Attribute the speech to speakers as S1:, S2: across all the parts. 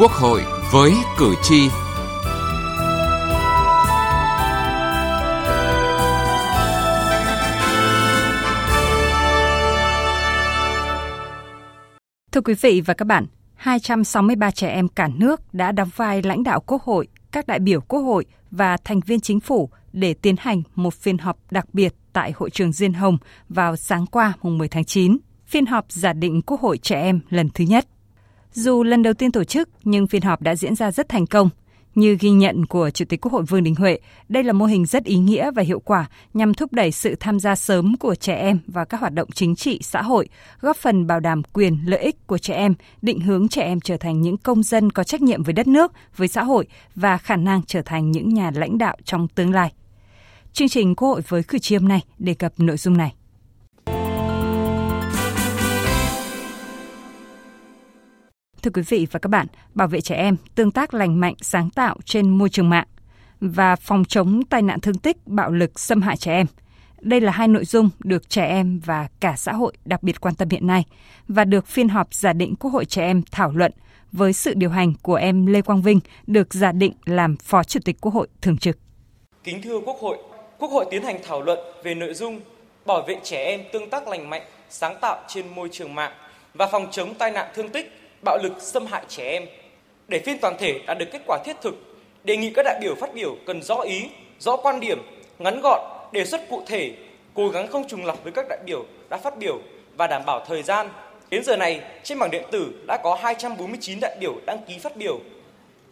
S1: Quốc hội với cử tri.
S2: Thưa quý vị và các bạn, 263 trẻ em cả nước đã đóng vai lãnh đạo Quốc hội, các đại biểu Quốc hội và thành viên chính phủ để tiến hành một phiên họp đặc biệt tại hội trường Diên Hồng vào sáng qua mùng 10 tháng 9, phiên họp giả định Quốc hội trẻ em lần thứ nhất. Dù lần đầu tiên tổ chức nhưng phiên họp đã diễn ra rất thành công. Như ghi nhận của Chủ tịch Quốc hội Vương Đình Huệ, đây là mô hình rất ý nghĩa và hiệu quả nhằm thúc đẩy sự tham gia sớm của trẻ em vào các hoạt động chính trị, xã hội, góp phần bảo đảm quyền, lợi ích của trẻ em, định hướng trẻ em trở thành những công dân có trách nhiệm với đất nước, với xã hội và khả năng trở thành những nhà lãnh đạo trong tương lai. Chương trình Quốc hội với cử tri hôm nay đề cập nội dung này. Thưa quý vị và các bạn, bảo vệ trẻ em, tương tác lành mạnh, sáng tạo trên môi trường mạng và phòng chống tai nạn thương tích, bạo lực, xâm hại trẻ em. Đây là hai nội dung được trẻ em và cả xã hội đặc biệt quan tâm hiện nay và được phiên họp giả định Quốc hội trẻ em thảo luận với sự điều hành của em Lê Quang Vinh được giả định làm Phó Chủ tịch Quốc hội thường trực.
S3: Kính thưa Quốc hội, Quốc hội tiến hành thảo luận về nội dung bảo vệ trẻ em tương tác lành mạnh, sáng tạo trên môi trường mạng và phòng chống tai nạn thương tích, bạo lực xâm hại trẻ em. Để phiên toàn thể đạt được kết quả thiết thực, đề nghị các đại biểu phát biểu cần rõ ý, rõ quan điểm, ngắn gọn, đề xuất cụ thể, cố gắng không trùng lặp với các đại biểu đã phát biểu và đảm bảo thời gian. Đến giờ này, trên bảng điện tử đã có 249 đại biểu đăng ký phát biểu.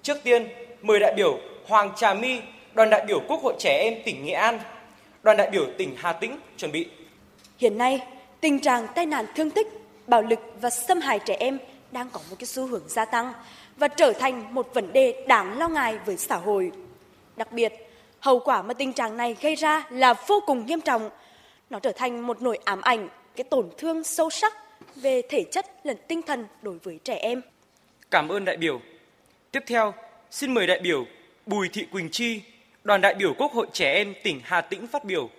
S3: Trước tiên, mời đại biểu Hoàng Trà My, đoàn đại biểu Quốc hội trẻ em tỉnh Nghệ An, đoàn đại biểu tỉnh Hà Tĩnh chuẩn bị.
S4: Hiện nay, tình trạng tai nạn thương tích, bạo lực và xâm hại trẻ em đang có một cái xu hướng gia tăng và trở thành một vấn đề đáng lo ngại với xã hội. Đặc biệt, hậu quả mà tình trạng này gây ra là vô cùng nghiêm trọng. Nó trở thành một nỗi ám ảnh, cái tổn thương sâu sắc về thể chất lẫn tinh thần đối với trẻ em.
S3: Cảm ơn đại biểu. Tiếp theo, xin mời đại biểu Bùi Thị Quỳnh Chi, đoàn đại biểu Quốc hội trẻ em tỉnh Hà Tĩnh phát biểu.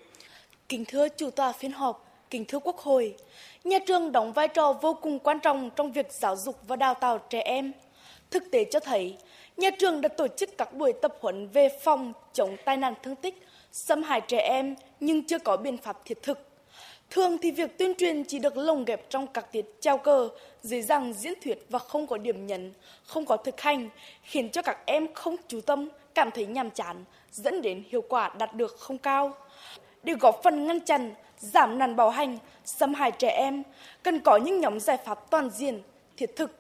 S5: Kính thưa chủ tọa phiên họp, kính thưa Quốc hội, nhà trường đóng vai trò vô cùng quan trọng trong việc giáo dục và đào tạo trẻ em. Thực tế cho thấy, nhà trường đã tổ chức các buổi tập huấn về phòng chống tai nạn thương tích, xâm hại trẻ em nhưng chưa có biện pháp thiết thực. Thường thì việc tuyên truyền chỉ được lồng ghép trong các tiết treo cờ, dưới rằng diễn thuyết và không có điểm nhấn, không có thực hành, khiến cho các em không chú tâm, cảm thấy nhàm chán, dẫn đến hiệu quả đạt được không cao. Để góp phần ngăn chặn, giảm nạn bạo hành, xâm hại trẻ em, cần có những nhóm giải pháp toàn diện, thiết thực.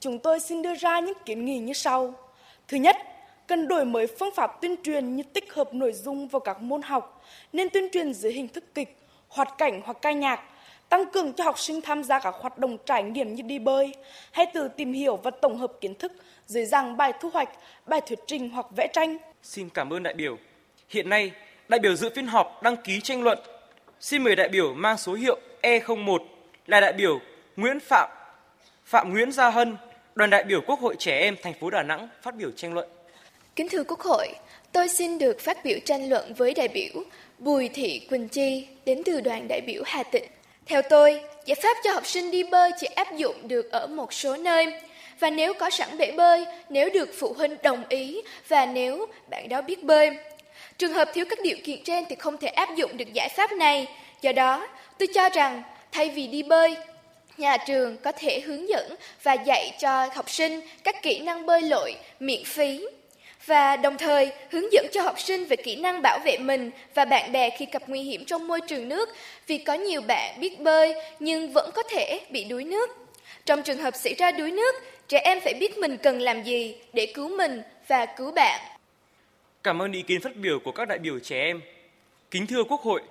S5: Chúng tôi xin đưa ra những kiến nghị như sau. Thứ nhất, cần đổi mới phương pháp tuyên truyền như tích hợp nội dung vào các môn học, nên tuyên truyền dưới hình thức kịch, hoạt cảnh hoặc ca nhạc, tăng cường cho học sinh tham gia các hoạt động trải nghiệm như đi bơi, hay tự tìm hiểu và tổng hợp kiến thức dưới dạng bài thu hoạch, bài thuyết trình hoặc vẽ tranh.
S3: Xin cảm ơn đại biểu. Hiện nay, đại biểu dự phiên họp đăng ký tranh luận. Xin mời đại biểu mang số hiệu E01 là đại biểu Nguyễn Phạm Phạm Nguyễn Gia Hân, đoàn đại biểu Quốc hội trẻ em thành phố Đà Nẵng phát biểu tranh luận.
S6: Kính thưa Quốc hội, tôi xin được phát biểu tranh luận với đại biểu Bùi Thị Quỳnh Chi đến từ đoàn đại biểu Hà Tĩnh. Theo tôi, giải pháp cho học sinh đi bơi chỉ áp dụng được ở một số nơi. Và nếu có sẵn bể bơi, nếu được phụ huynh đồng ý và nếu bạn đó biết bơi. Trường hợp thiếu các điều kiện trên thì không thể áp dụng được giải pháp này. Do đó, tôi cho rằng thay vì đi bơi, nhà trường có thể hướng dẫn và dạy cho học sinh các kỹ năng bơi lội miễn phí và đồng thời hướng dẫn cho học sinh về kỹ năng bảo vệ mình và bạn bè khi gặp nguy hiểm trong môi trường nước vì có nhiều bạn biết bơi nhưng vẫn có thể bị đuối nước. Trong trường hợp xảy ra đuối nước, trẻ em phải biết mình cần làm gì để cứu mình và cứu bạn.
S3: Cảm ơn ý kiến phát biểu của các đại biểu trẻ em. Kính thưa Quốc hội,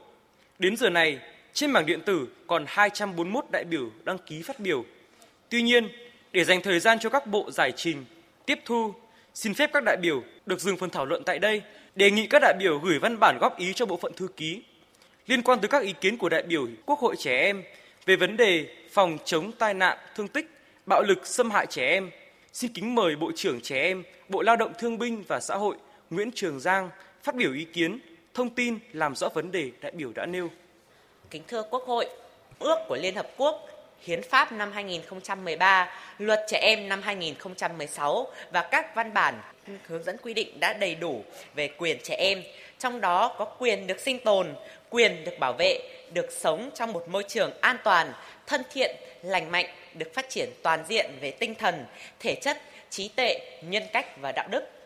S3: đến giờ này, trên bảng điện tử còn 241 đại biểu đăng ký phát biểu. Tuy nhiên, để dành thời gian cho các bộ giải trình, tiếp thu, xin phép các đại biểu được dừng phần thảo luận tại đây, đề nghị các đại biểu gửi văn bản góp ý cho bộ phận thư ký liên quan tới các ý kiến của đại biểu Quốc hội trẻ em về vấn đề phòng chống tai nạn, thương tích, bạo lực xâm hại trẻ em. Xin kính mời Bộ trưởng Trẻ em, Bộ Lao động Thương binh và Xã hội Nguyễn Trường Giang phát biểu ý kiến, thông tin làm rõ vấn đề đại biểu đã nêu.
S7: Kính thưa Quốc hội, ước của Liên Hợp Quốc Hiến pháp năm 2013, Luật trẻ em năm 2016 và các văn bản hướng dẫn quy định đã đầy đủ về quyền trẻ em, trong đó có quyền được sinh tồn, quyền được bảo vệ, được sống trong một môi trường an toàn, thân thiện, lành mạnh, được phát triển toàn diện về tinh thần, thể chất, trí tuệ, nhân cách và đạo đức.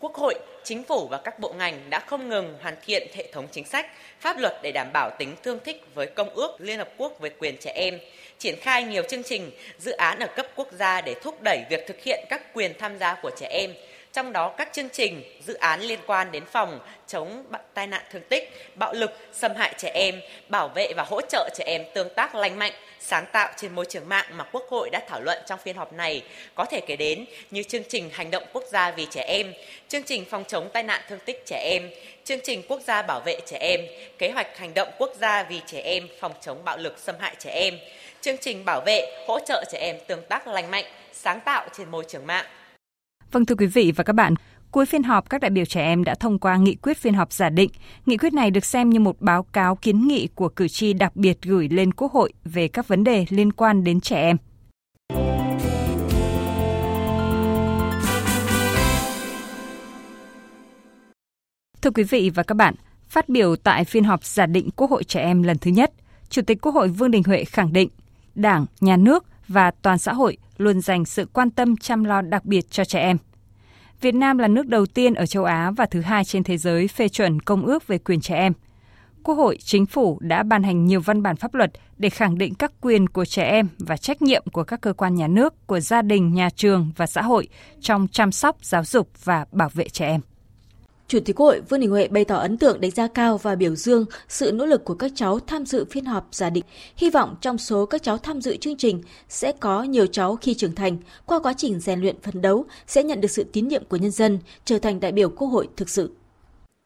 S7: Quốc hội, chính phủ và các bộ ngành đã không ngừng hoàn thiện hệ thống chính sách, pháp luật để đảm bảo tính tương thích với Công ước Liên Hợp Quốc về quyền trẻ em, triển khai nhiều chương trình, dự án ở cấp quốc gia để thúc đẩy việc thực hiện các quyền tham gia của trẻ em, trong đó các chương trình, dự án liên quan đến phòng chống tai nạn thương tích, bạo lực, xâm hại trẻ em, bảo vệ và hỗ trợ trẻ em tương tác lành mạnh, sáng tạo trên môi trường mạng mà Quốc hội đã thảo luận trong phiên họp này có thể kể đến như chương trình hành động quốc gia vì trẻ em, chương trình phòng chống tai nạn thương tích trẻ em, chương trình quốc gia bảo vệ trẻ em, kế hoạch hành động quốc gia vì trẻ em phòng chống bạo lực xâm hại trẻ em, chương trình bảo vệ, hỗ trợ trẻ em tương tác lành mạnh, sáng tạo trên môi trường mạng.
S2: Vâng thưa quý vị và các bạn, Cuối phiên họp, các đại biểu trẻ em đã thông qua nghị quyết phiên họp giả định. Nghị quyết này được xem như một báo cáo kiến nghị của cử tri đặc biệt gửi lên Quốc hội về các vấn đề liên quan đến trẻ em. Thưa quý vị và các bạn, phát biểu tại phiên họp giả định Quốc hội trẻ em lần thứ nhất, Chủ tịch Quốc hội Vương Đình Huệ khẳng định Đảng, Nhà nước và toàn xã hội luôn dành sự quan tâm chăm lo đặc biệt cho trẻ em. Việt Nam là nước đầu tiên ở châu Á và thứ hai trên thế giới phê chuẩn Công ước về quyền trẻ em. Quốc hội, chính phủ đã ban hành nhiều văn bản pháp luật để khẳng định các quyền của trẻ em và trách nhiệm của các cơ quan nhà nước, của gia đình, nhà trường và xã hội trong chăm sóc, giáo dục và bảo vệ trẻ em.
S8: Chủ tịch Quốc hội Vương Đình Huệ bày tỏ ấn tượng đánh giá cao và biểu dương sự nỗ lực của các cháu tham dự phiên họp giả định. Hy vọng trong số các cháu tham dự chương trình sẽ có nhiều cháu khi trưởng thành, qua quá trình rèn luyện phấn đấu sẽ nhận được sự tín nhiệm của nhân dân, trở thành đại biểu Quốc hội thực sự.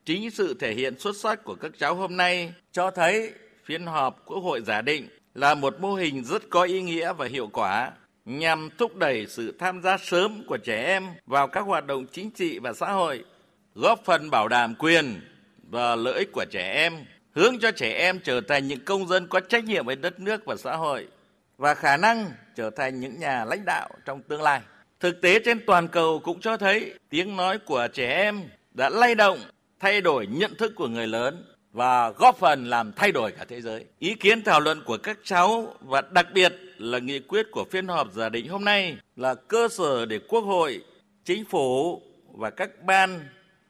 S9: Chính sự thể hiện xuất sắc của các cháu hôm nay cho thấy phiên họp Quốc hội giả định là một mô hình rất có ý nghĩa và hiệu quả nhằm thúc đẩy sự tham gia sớm của trẻ em vào các hoạt động chính trị và xã hội góp phần bảo đảm quyền và lợi ích của trẻ em, hướng cho trẻ em trở thành những công dân có trách nhiệm với đất nước và xã hội và khả năng trở thành những nhà lãnh đạo trong tương lai. Thực tế trên toàn cầu cũng cho thấy tiếng nói của trẻ em đã lay động, thay đổi nhận thức của người lớn và góp phần làm thay đổi cả thế giới. Ý kiến thảo luận của các cháu và đặc biệt là nghị quyết của phiên họp giả định hôm nay là cơ sở để Quốc hội, Chính phủ và các ban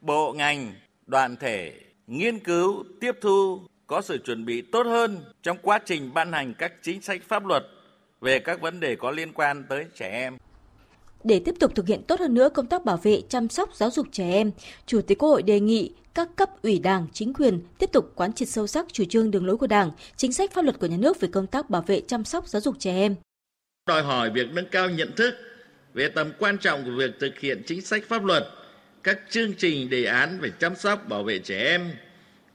S9: bộ ngành, đoàn thể nghiên cứu, tiếp thu, có sự chuẩn bị tốt hơn trong quá trình ban hành các chính sách pháp luật về các vấn đề có liên quan tới trẻ em.
S8: Để tiếp tục thực hiện tốt hơn nữa công tác bảo vệ, chăm sóc, giáo dục trẻ em, Chủ tịch Quốc hội đề nghị các cấp ủy Đảng, chính quyền tiếp tục quán triệt sâu sắc chủ trương đường lối của Đảng, chính sách pháp luật của nhà nước về công tác bảo vệ, chăm sóc, giáo dục trẻ em.
S9: Đòi hỏi việc nâng cao nhận thức về tầm quan trọng của việc thực hiện chính sách pháp luật các chương trình đề án về chăm sóc bảo vệ trẻ em,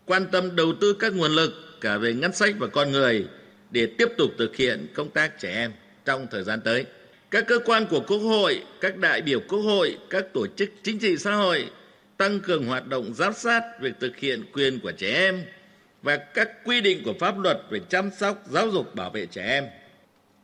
S9: quan tâm đầu tư các nguồn lực cả về ngân sách và con người để tiếp tục thực hiện công tác trẻ em trong thời gian tới. Các cơ quan của Quốc hội, các đại biểu Quốc hội, các tổ chức chính trị xã hội tăng cường hoạt động giám sát việc thực hiện quyền của trẻ em và các quy định của pháp luật về chăm sóc, giáo dục, bảo vệ trẻ em.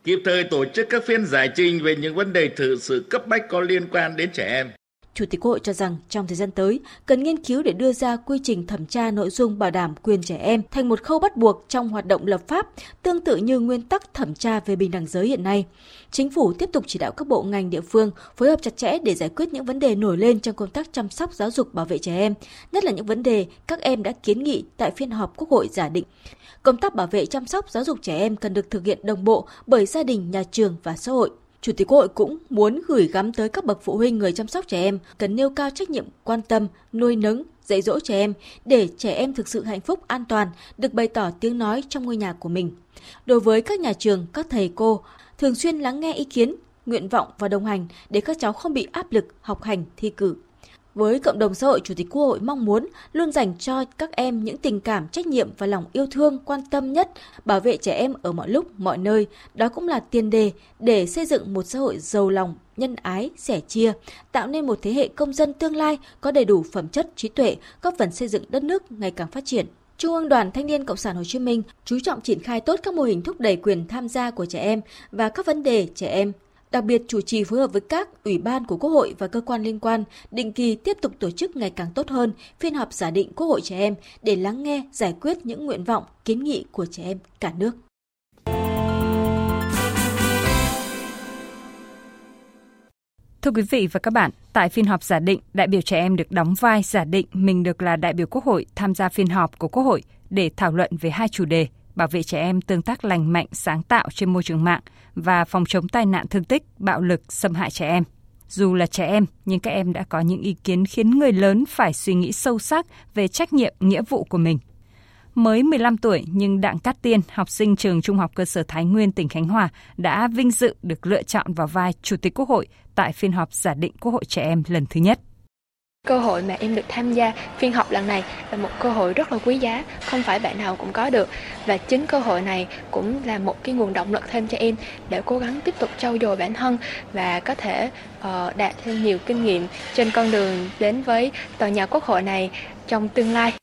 S9: Kịp thời tổ chức các phiên giải trình về những vấn đề thực sự cấp bách có liên quan đến trẻ em.
S8: Chủ tịch Quốc hội cho rằng trong thời gian tới cần nghiên cứu để đưa ra quy trình thẩm tra nội dung bảo đảm quyền trẻ em thành một khâu bắt buộc trong hoạt động lập pháp, tương tự như nguyên tắc thẩm tra về bình đẳng giới hiện nay. Chính phủ tiếp tục chỉ đạo các bộ ngành địa phương phối hợp chặt chẽ để giải quyết những vấn đề nổi lên trong công tác chăm sóc giáo dục bảo vệ trẻ em, nhất là những vấn đề các em đã kiến nghị tại phiên họp Quốc hội giả định. Công tác bảo vệ chăm sóc giáo dục trẻ em cần được thực hiện đồng bộ bởi gia đình, nhà trường và xã hội. Chủ tịch Quốc hội cũng muốn gửi gắm tới các bậc phụ huynh người chăm sóc trẻ em cần nêu cao trách nhiệm quan tâm, nuôi nấng, dạy dỗ trẻ em để trẻ em thực sự hạnh phúc, an toàn, được bày tỏ tiếng nói trong ngôi nhà của mình. Đối với các nhà trường, các thầy cô, thường xuyên lắng nghe ý kiến, nguyện vọng và đồng hành để các cháu không bị áp lực học hành, thi cử. Với cộng đồng xã hội, Chủ tịch Quốc hội mong muốn luôn dành cho các em những tình cảm, trách nhiệm và lòng yêu thương quan tâm nhất, bảo vệ trẻ em ở mọi lúc, mọi nơi. Đó cũng là tiền đề để xây dựng một xã hội giàu lòng, nhân ái, sẻ chia, tạo nên một thế hệ công dân tương lai có đầy đủ phẩm chất trí tuệ, góp phần xây dựng đất nước ngày càng phát triển. Trung ương Đoàn Thanh niên Cộng sản Hồ Chí Minh chú trọng triển khai tốt các mô hình thúc đẩy quyền tham gia của trẻ em và các vấn đề trẻ em. Đặc biệt chủ trì phối hợp với các ủy ban của Quốc hội và cơ quan liên quan định kỳ tiếp tục tổ chức ngày càng tốt hơn phiên họp giả định Quốc hội trẻ em để lắng nghe, giải quyết những nguyện vọng, kiến nghị của trẻ em cả nước.
S2: Thưa quý vị và các bạn, tại phiên họp giả định, đại biểu trẻ em được đóng vai giả định mình được là đại biểu Quốc hội tham gia phiên họp của Quốc hội để thảo luận về hai chủ đề bảo vệ trẻ em tương tác lành mạnh, sáng tạo trên môi trường mạng và phòng chống tai nạn thương tích, bạo lực, xâm hại trẻ em. Dù là trẻ em, nhưng các em đã có những ý kiến khiến người lớn phải suy nghĩ sâu sắc về trách nhiệm, nghĩa vụ của mình. Mới 15 tuổi nhưng Đặng Cát Tiên, học sinh trường Trung học cơ sở Thái Nguyên, tỉnh Khánh Hòa đã vinh dự được lựa chọn vào vai Chủ tịch Quốc hội tại phiên họp giả định Quốc hội trẻ em lần thứ nhất.
S6: Cơ hội mà em được tham gia phiên họp lần này là một cơ hội rất là quý giá, không phải bạn nào cũng có được. Và chính cơ hội này cũng là một cái nguồn động lực thêm cho em để cố gắng tiếp tục trau dồi bản thân và có thể uh, đạt thêm nhiều kinh nghiệm trên con đường đến với tòa nhà quốc hội này trong tương lai.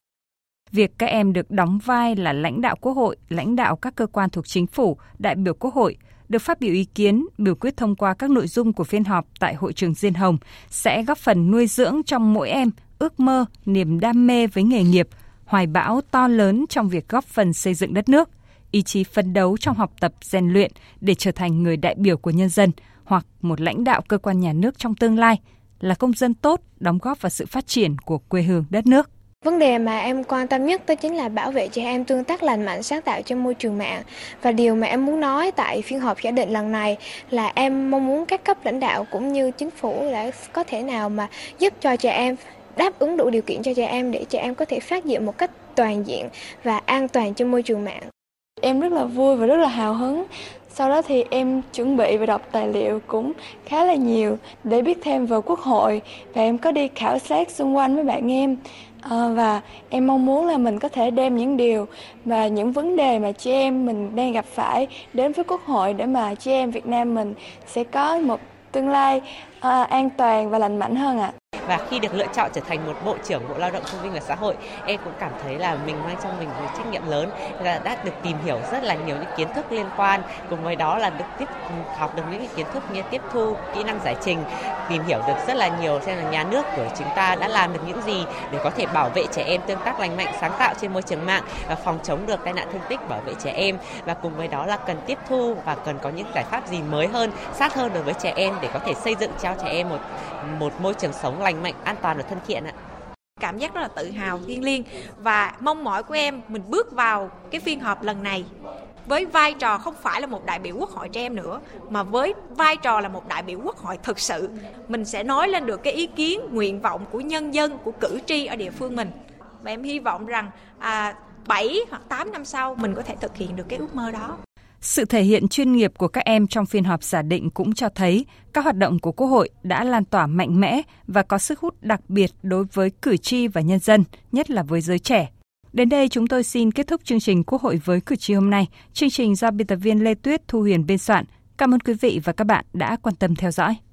S2: Việc các em được đóng vai là lãnh đạo quốc hội, lãnh đạo các cơ quan thuộc chính phủ, đại biểu quốc hội – được phát biểu ý kiến, biểu quyết thông qua các nội dung của phiên họp tại hội trường Diên Hồng sẽ góp phần nuôi dưỡng trong mỗi em ước mơ, niềm đam mê với nghề nghiệp, hoài bão to lớn trong việc góp phần xây dựng đất nước, ý chí phấn đấu trong học tập rèn luyện để trở thành người đại biểu của nhân dân hoặc một lãnh đạo cơ quan nhà nước trong tương lai, là công dân tốt đóng góp vào sự phát triển của quê hương đất nước.
S6: Vấn đề mà em quan tâm nhất đó chính là bảo vệ trẻ em tương tác lành mạnh, sáng tạo trên môi trường mạng. Và điều mà em muốn nói tại phiên họp giả định lần này là em mong muốn các cấp lãnh đạo cũng như chính phủ đã có thể nào mà giúp cho trẻ em, đáp ứng đủ điều kiện cho trẻ em để trẻ em có thể phát diện một cách toàn diện và an toàn trên môi trường mạng.
S5: Em rất là vui và rất là hào hứng sau đó thì em chuẩn bị và đọc tài liệu cũng khá là nhiều để biết thêm về quốc hội và em có đi khảo sát xung quanh với bạn em à, và em mong muốn là mình có thể đem những điều và những vấn đề mà chị em mình đang gặp phải đến với quốc hội để mà chị em Việt Nam mình sẽ có một tương lai à, an toàn và lành mạnh hơn ạ. À
S7: và khi được lựa chọn trở thành một bộ trưởng bộ lao động thương binh và xã hội, em cũng cảm thấy là mình mang trong mình một trách nhiệm lớn là đã được tìm hiểu rất là nhiều những kiến thức liên quan. Cùng với đó là được tiếp ừ, học được những kiến thức như tiếp thu, kỹ năng giải trình, tìm hiểu được rất là nhiều xem là nhà nước của chúng ta đã làm được những gì để có thể bảo vệ trẻ em tương tác lành mạnh, sáng tạo trên môi trường mạng và phòng chống được tai nạn thương tích, bảo vệ trẻ em. Và cùng với đó là cần tiếp thu và cần có những giải pháp gì mới hơn, sát hơn đối với trẻ em để có thể xây dựng cho trẻ em một một môi trường sống lành lành mạnh, an toàn và thân thiện ạ.
S10: Cảm giác rất là tự hào thiêng liêng và mong mỏi của em mình bước vào cái phiên họp lần này. Với vai trò không phải là một đại biểu quốc hội trẻ em nữa mà với vai trò là một đại biểu quốc hội thực sự mình sẽ nói lên được cái ý kiến nguyện vọng của nhân dân của cử tri ở địa phương mình. Và em hy vọng rằng à, 7 hoặc 8 năm sau mình có thể thực hiện được cái ước mơ đó
S2: sự thể hiện chuyên nghiệp của các em trong phiên họp giả định cũng cho thấy các hoạt động của Quốc hội đã lan tỏa mạnh mẽ và có sức hút đặc biệt đối với cử tri và nhân dân, nhất là với giới trẻ. Đến đây chúng tôi xin kết thúc chương trình Quốc hội với cử tri hôm nay. Chương trình do biên tập viên Lê Tuyết Thu Huyền biên soạn. Cảm ơn quý vị và các bạn đã quan tâm theo dõi.